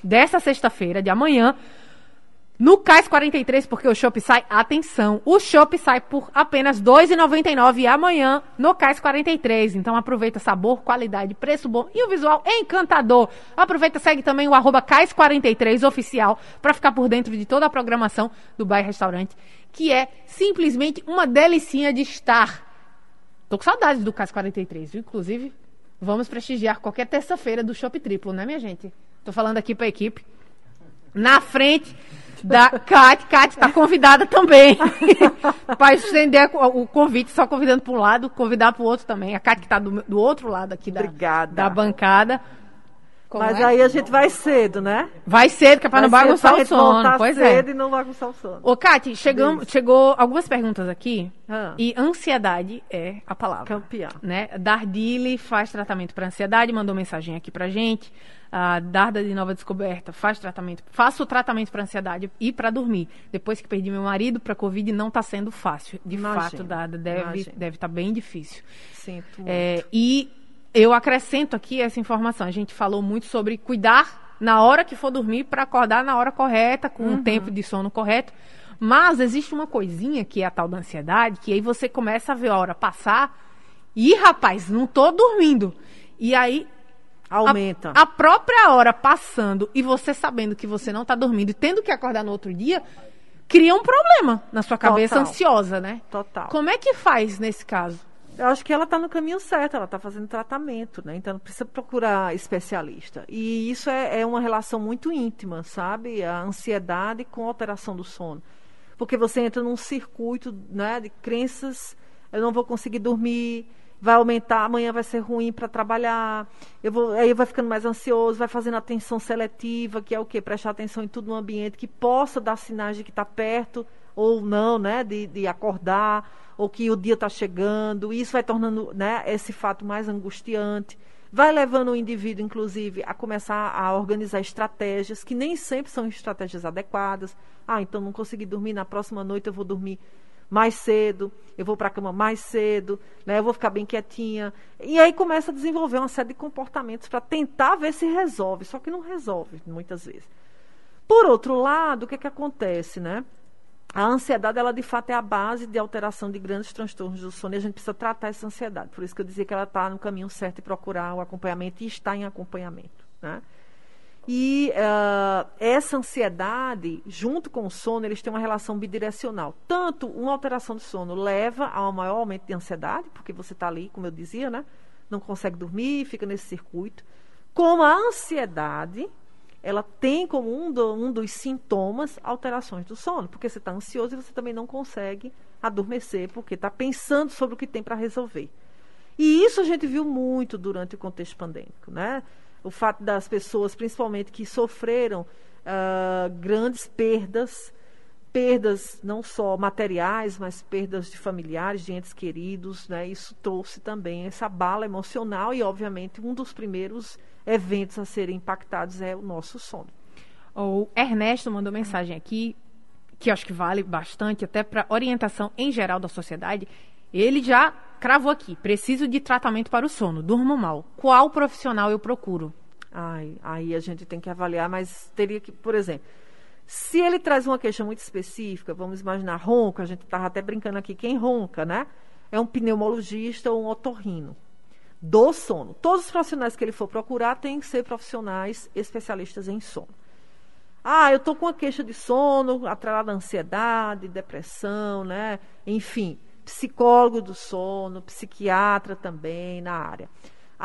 dessa sexta-feira, de amanhã, no Cais 43, porque o shopping sai, atenção, o shopping sai por apenas R$ 2,99 amanhã no Cais 43. Então aproveita sabor, qualidade, preço bom e o visual encantador. Aproveita, segue também o arroba Cais 43 oficial para ficar por dentro de toda a programação do Bairro Restaurante, que é simplesmente uma delicinha de estar. Tô com saudades do Cais 43, viu? Inclusive, vamos prestigiar qualquer terça-feira do Shopping Triplo, né, minha gente? Tô falando aqui para a equipe. Na frente da Kat. Kat está convidada também para estender o convite, só convidando para um lado, convidar para o outro também. A Kat que está do, do, outro lado aqui da, da bancada. Como Mas é? aí a gente vai cedo, né? Vai cedo, que é para não bagunçar o sono. Pois é. cedo é. e não bagunçar o sono. Ô, Kate, chegamos, chegou algumas perguntas aqui. Ah. E ansiedade é a palavra. Campeã. Né? Dardile faz tratamento para ansiedade, mandou mensagem aqui pra gente. A Darda de Nova Descoberta faz tratamento, faço o tratamento para ansiedade e para dormir. Depois que perdi meu marido para Covid, não está sendo fácil. De Imagina. fato, Darda, deve estar tá bem difícil. Sinto. É, e eu acrescento aqui essa informação. A gente falou muito sobre cuidar na hora que for dormir para acordar na hora correta, com uhum. um tempo de sono correto. Mas existe uma coisinha que é a tal da ansiedade, que aí você começa a ver a hora passar e, rapaz, não tô dormindo. E aí aumenta. A, a própria hora passando e você sabendo que você não está dormindo e tendo que acordar no outro dia, cria um problema na sua cabeça Total. ansiosa, né? Total. Como é que faz nesse caso? Eu acho que ela está no caminho certo, ela está fazendo tratamento, né? Então precisa procurar especialista. E isso é, é, uma relação muito íntima, sabe? A ansiedade com a alteração do sono. porque você entra num circuito né, de crenças, eu não vou conseguir dormir, vai aumentar, amanhã vai ser ruim para trabalhar, eu vou, aí vai ficando mais ansioso, vai fazendo atenção seletiva, que é o quê? Prestar atenção em tudo no ambiente que possa dar sinais de que está perto ou não, né? De, de acordar, ou que o dia está chegando. Isso vai tornando né, esse fato mais angustiante. Vai levando o indivíduo, inclusive, a começar a organizar estratégias que nem sempre são estratégias adequadas. Ah, então não consegui dormir, na próxima noite eu vou dormir mais cedo, eu vou para a cama mais cedo, né, eu vou ficar bem quietinha. E aí começa a desenvolver uma série de comportamentos para tentar ver se resolve, só que não resolve muitas vezes. Por outro lado, o que, é que acontece, né? A ansiedade, ela de fato é a base de alteração de grandes transtornos do sono e a gente precisa tratar essa ansiedade. Por isso que eu dizia que ela está no caminho certo de procurar o acompanhamento e está em acompanhamento. Né? E uh, essa ansiedade, junto com o sono, eles têm uma relação bidirecional. Tanto uma alteração do sono leva a um maior aumento de ansiedade, porque você está ali, como eu dizia, né? Não consegue dormir, fica nesse circuito. Como a ansiedade, ela tem como um, do, um dos sintomas alterações do sono, porque você está ansioso e você também não consegue adormecer, porque está pensando sobre o que tem para resolver. E isso a gente viu muito durante o contexto pandêmico, né? O fato das pessoas, principalmente que sofreram uh, grandes perdas, perdas não só materiais, mas perdas de familiares, de entes queridos, né? Isso trouxe também essa bala emocional e, obviamente, um dos primeiros eventos a serem impactados é o nosso sono. O Ernesto mandou mensagem aqui que acho que vale bastante até para orientação em geral da sociedade. Ele já cravou aqui: preciso de tratamento para o sono, durmo mal. Qual profissional eu procuro? Ai, aí a gente tem que avaliar, mas teria que, por exemplo, se ele traz uma queixa muito específica, vamos imaginar ronco, a gente estava até brincando aqui, quem ronca, né? É um pneumologista ou um otorrino do sono. Todos os profissionais que ele for procurar têm que ser profissionais especialistas em sono. Ah, eu estou com uma queixa de sono, atrelada à ansiedade, depressão, né? Enfim, psicólogo do sono, psiquiatra também na área.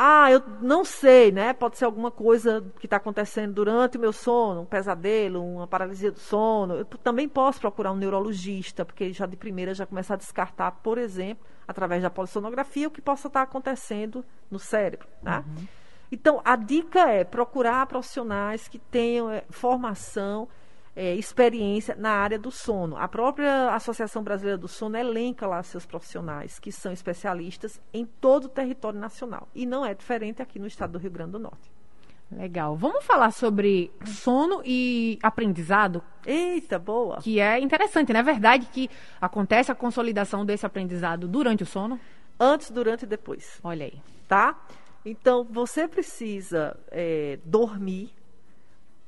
Ah, eu não sei, né? Pode ser alguma coisa que está acontecendo durante o meu sono, um pesadelo, uma paralisia do sono. Eu também posso procurar um neurologista, porque já de primeira já começa a descartar, por exemplo, através da polissonografia, o que possa estar tá acontecendo no cérebro, né? Uhum. Então, a dica é procurar profissionais que tenham é, formação é, experiência na área do sono. A própria Associação Brasileira do Sono elenca lá seus profissionais, que são especialistas em todo o território nacional. E não é diferente aqui no estado do Rio Grande do Norte. Legal. Vamos falar sobre sono e aprendizado? Eita, boa. Que é interessante, não é verdade que acontece a consolidação desse aprendizado durante o sono? Antes, durante e depois. Olha aí. Tá? Então, você precisa é, dormir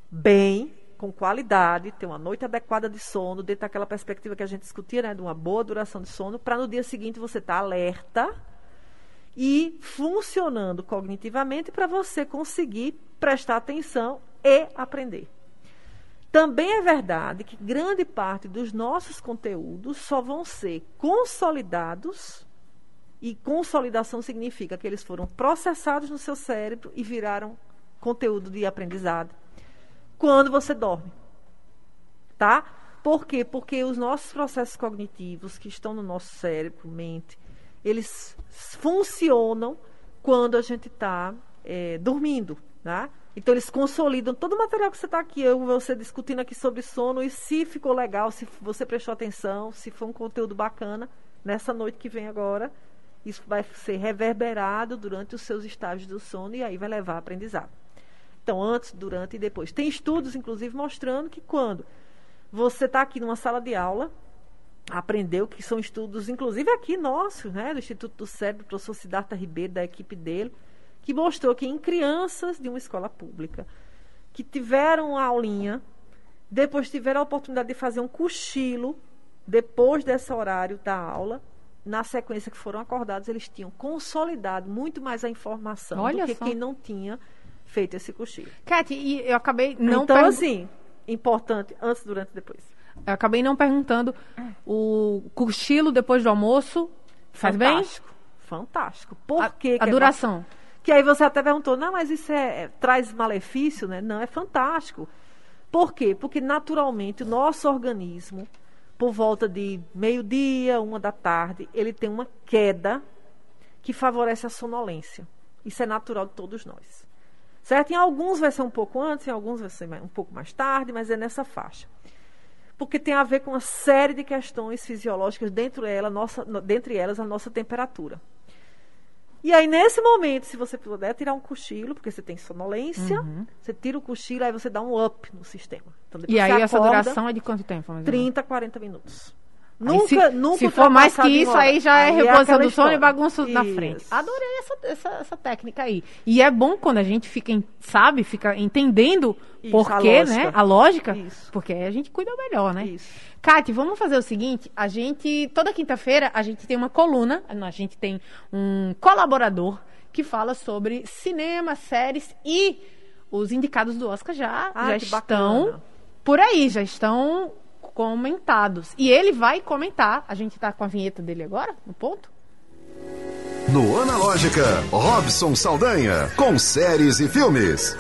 bem, com qualidade, ter uma noite adequada de sono, dentro daquela perspectiva que a gente discutia, né, de uma boa duração de sono, para no dia seguinte você estar tá alerta e funcionando cognitivamente para você conseguir prestar atenção e aprender. Também é verdade que grande parte dos nossos conteúdos só vão ser consolidados, e consolidação significa que eles foram processados no seu cérebro e viraram conteúdo de aprendizado quando você dorme. Tá? Por quê? Porque os nossos processos cognitivos que estão no nosso cérebro, mente, eles funcionam quando a gente está é, dormindo, tá? Então eles consolidam todo o material que você está aqui, eu você discutindo aqui sobre sono e se ficou legal, se você prestou atenção, se foi um conteúdo bacana nessa noite que vem agora, isso vai ser reverberado durante os seus estágios do sono e aí vai levar a aprendizado. Então, antes, durante e depois. Tem estudos, inclusive, mostrando que quando você está aqui numa sala de aula, aprendeu que são estudos, inclusive aqui nossos, né, do Instituto do Cérebro, do professor Siddhartha Ribeiro, da equipe dele, que mostrou que em crianças de uma escola pública que tiveram a aulinha, depois tiveram a oportunidade de fazer um cochilo, depois desse horário da aula, na sequência que foram acordados, eles tinham consolidado muito mais a informação Olha do que só. quem não tinha feito esse cochilo. Kátia, e eu acabei não Então, assim, importante, antes, durante e depois. Eu acabei não perguntando o cochilo depois do almoço faz fantástico, bem? Fantástico. Por a, que a é duração? É que aí você até perguntou, não, mas isso é, é, traz malefício, né? Não, é fantástico. Por quê? Porque naturalmente o nosso organismo por volta de meio-dia, uma da tarde, ele tem uma queda que favorece a sonolência. Isso é natural de todos nós. Certo? Em alguns vai ser um pouco antes, em alguns vai ser um pouco mais tarde, mas é nessa faixa. Porque tem a ver com uma série de questões fisiológicas, dentro ela, nossa, dentre elas a nossa temperatura. E aí, nesse momento, se você puder tirar um cochilo, porque você tem sonolência, uhum. você tira o cochilo, aí você dá um up no sistema. Então, e aí, essa duração é de quanto tempo? 30, 40 minutos. Nunca, se, nunca se for mais que isso, aí já é aí é reposição é do sono e bagunça isso. na frente. Adorei essa, essa, essa, técnica aí. E é bom quando a gente fica, em, sabe, fica entendendo isso, por quê, né? A lógica. Isso. Porque aí a gente cuida melhor, né? Isso. Kate, vamos fazer o seguinte: a gente, toda quinta-feira, a gente tem uma coluna, a gente tem um colaborador que fala sobre cinema, séries e os indicados do Oscar já, ah, já estão bacana. por aí, já estão comentados. E ele vai comentar. A gente tá com a vinheta dele agora, no ponto? No Analógica, Robson Saldanha, com séries e filmes.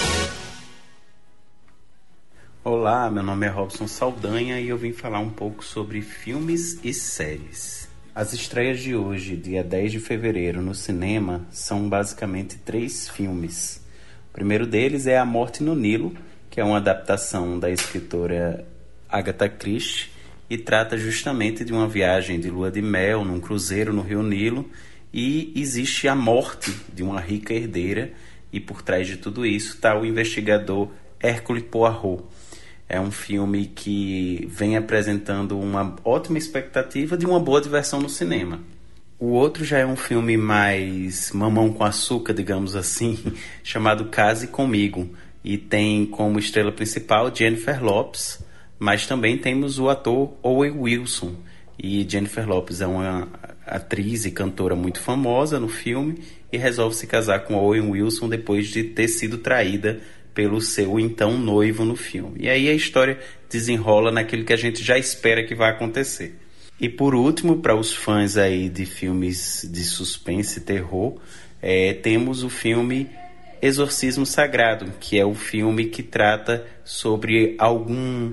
Olá, meu nome é Robson Saldanha e eu vim falar um pouco sobre filmes e séries. As estreias de hoje, dia 10 de fevereiro, no cinema, são basicamente três filmes. O primeiro deles é A Morte no Nilo, que é uma adaptação da escritora Agatha Christie e trata justamente de uma viagem de lua de mel num cruzeiro no Rio Nilo e existe a morte de uma rica herdeira e por trás de tudo isso está o investigador Hercule Poirot. É um filme que vem apresentando uma ótima expectativa de uma boa diversão no cinema. O outro já é um filme mais mamão com açúcar, digamos assim, chamado Case Comigo, e tem como estrela principal Jennifer Lopes, mas também temos o ator Owen Wilson. E Jennifer Lopez é uma atriz e cantora muito famosa no filme e resolve se casar com Owen Wilson depois de ter sido traída pelo seu então noivo no filme. E aí a história desenrola naquilo que a gente já espera que vai acontecer. E por último, para os fãs aí de filmes de suspense e terror, é, temos o filme Exorcismo Sagrado, que é o filme que trata sobre algum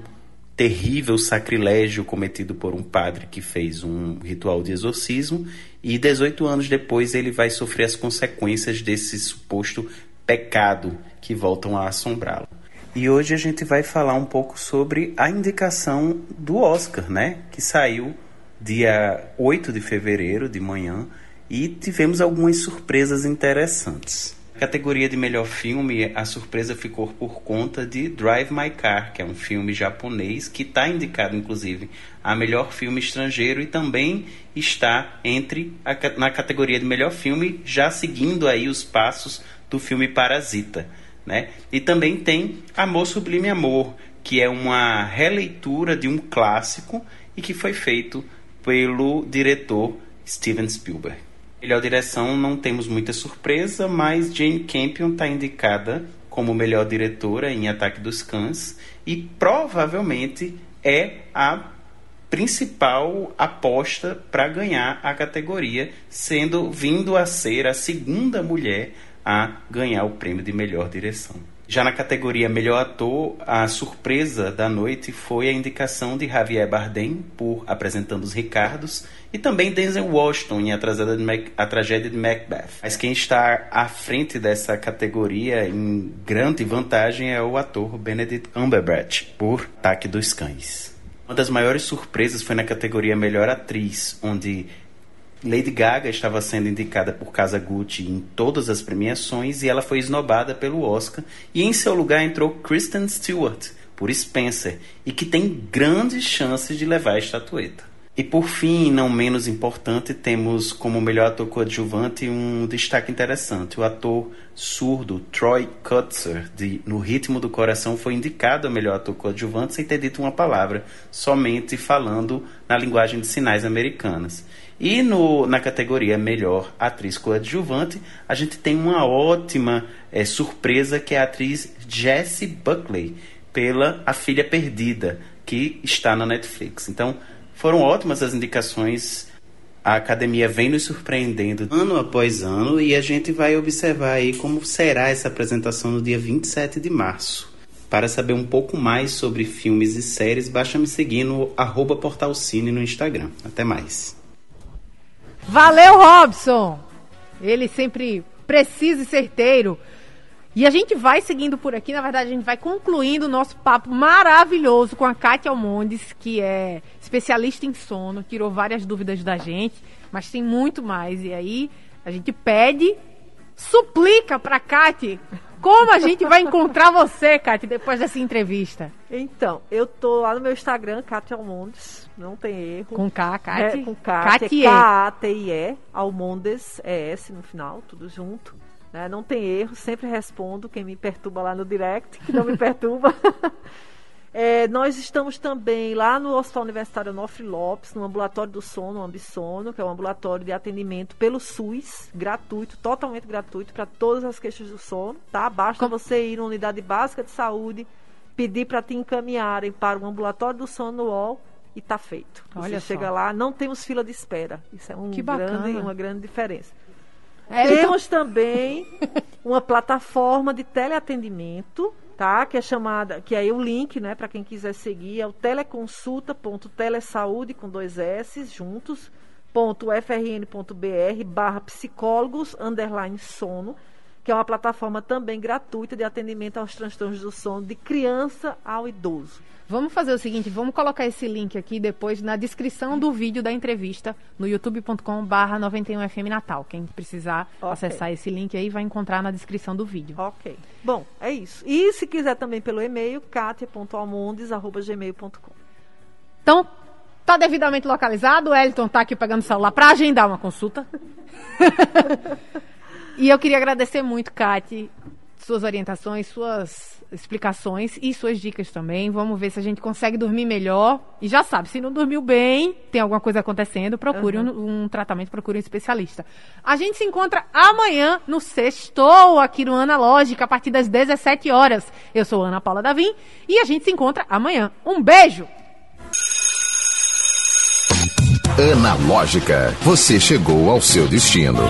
terrível sacrilégio cometido por um padre que fez um ritual de exorcismo e 18 anos depois ele vai sofrer as consequências desse suposto pecado que voltam a assombrá-lo. E hoje a gente vai falar um pouco sobre a indicação do Oscar, né, que saiu dia 8 de fevereiro de manhã e tivemos algumas surpresas interessantes. Categoria de melhor filme, a surpresa ficou por conta de Drive My Car, que é um filme japonês que está indicado, inclusive, a melhor filme estrangeiro e também está entre a, na categoria de melhor filme, já seguindo aí os passos do filme Parasita. Né? E também tem Amor Sublime Amor, que é uma releitura de um clássico e que foi feito pelo diretor Steven Spielberg. Melhor direção não temos muita surpresa, mas Jane Campion está indicada como melhor diretora em Ataque dos Cães e provavelmente é a principal aposta para ganhar a categoria, sendo vindo a ser a segunda mulher a ganhar o prêmio de melhor direção. Já na categoria Melhor Ator, a surpresa da noite foi a indicação de Javier Bardem por Apresentando os Ricardos e também Denzel Washington em A, de Mac, a Tragédia de Macbeth. Mas quem está à frente dessa categoria em grande vantagem é o ator Benedict Cumberbatch por Taque dos Cães. Uma das maiores surpresas foi na categoria Melhor Atriz, onde Lady Gaga estava sendo indicada por Casa Gucci em todas as premiações e ela foi esnobada pelo Oscar. E em seu lugar entrou Kristen Stewart por Spencer e que tem grandes chances de levar a estatueta. E por fim, não menos importante, temos como melhor ator coadjuvante um destaque interessante. O ator surdo Troy Kutzer, de No Ritmo do Coração, foi indicado a melhor ator coadjuvante sem ter dito uma palavra, somente falando na linguagem de sinais americanas. E no, na categoria Melhor Atriz Coadjuvante, a gente tem uma ótima é, surpresa que é a atriz Jessie Buckley, pela A Filha Perdida, que está na Netflix. Então, foram ótimas as indicações. A academia vem nos surpreendendo ano após ano e a gente vai observar aí como será essa apresentação no dia 27 de março. Para saber um pouco mais sobre filmes e séries, basta me seguir no arroba portalcine no Instagram. Até mais. Valeu, Robson! Ele sempre preciso e certeiro. E a gente vai seguindo por aqui, na verdade, a gente vai concluindo o nosso papo maravilhoso com a Kátia Almondes, que é especialista em sono, tirou várias dúvidas da gente, mas tem muito mais. E aí a gente pede, suplica pra Kátia como a gente vai encontrar você, Kátia, depois dessa entrevista. Então, eu tô lá no meu Instagram, Kátia Almondes, não tem erro. Com K, Kátia? É, com Kátia, K-A-T-I-E, Almondes, é S no final, tudo junto. Né? Não tem erro, sempre respondo quem me perturba lá no direct, que não me perturba. é, nós estamos também lá no Hospital Universitário Onofre Lopes, no Ambulatório do Sono, Ambisono, que é um ambulatório de atendimento pelo SUS, gratuito, totalmente gratuito, para todas as queixas do sono, tá? Basta Como? você ir na unidade básica de saúde, pedir para te encaminharem para o ambulatório do sono no UOL e está feito. Olha você só. chega lá, não temos fila de espera. Isso é um grande, uma grande diferença. É, Temos também uma plataforma de teleatendimento, tá? Que é chamada, que aí o link, né, para quem quiser seguir, é o teleconsulta.telesaude com dois S juntos, ponto frn.br barra psicólogos underline sono, que é uma plataforma também gratuita de atendimento aos transtornos do sono de criança ao idoso. Vamos fazer o seguinte, vamos colocar esse link aqui depois na descrição do vídeo da entrevista no youtube.com barra 91FM Natal. Quem precisar okay. acessar esse link aí vai encontrar na descrição do vídeo. Ok. Bom, é isso. E se quiser também pelo e-mail, katia.almondes.gmail.com Então, tá devidamente localizado. O Elton tá aqui pegando o celular para agendar uma consulta. e eu queria agradecer muito, Kátia, suas orientações, suas explicações e suas dicas também. Vamos ver se a gente consegue dormir melhor. E já sabe, se não dormiu bem, tem alguma coisa acontecendo, procure uhum. um, um, tratamento, procure um especialista. A gente se encontra amanhã no Sextou, aqui no Analógica, a partir das 17 horas. Eu sou Ana Paula Davim e a gente se encontra amanhã. Um beijo! Analógica, você chegou ao seu destino.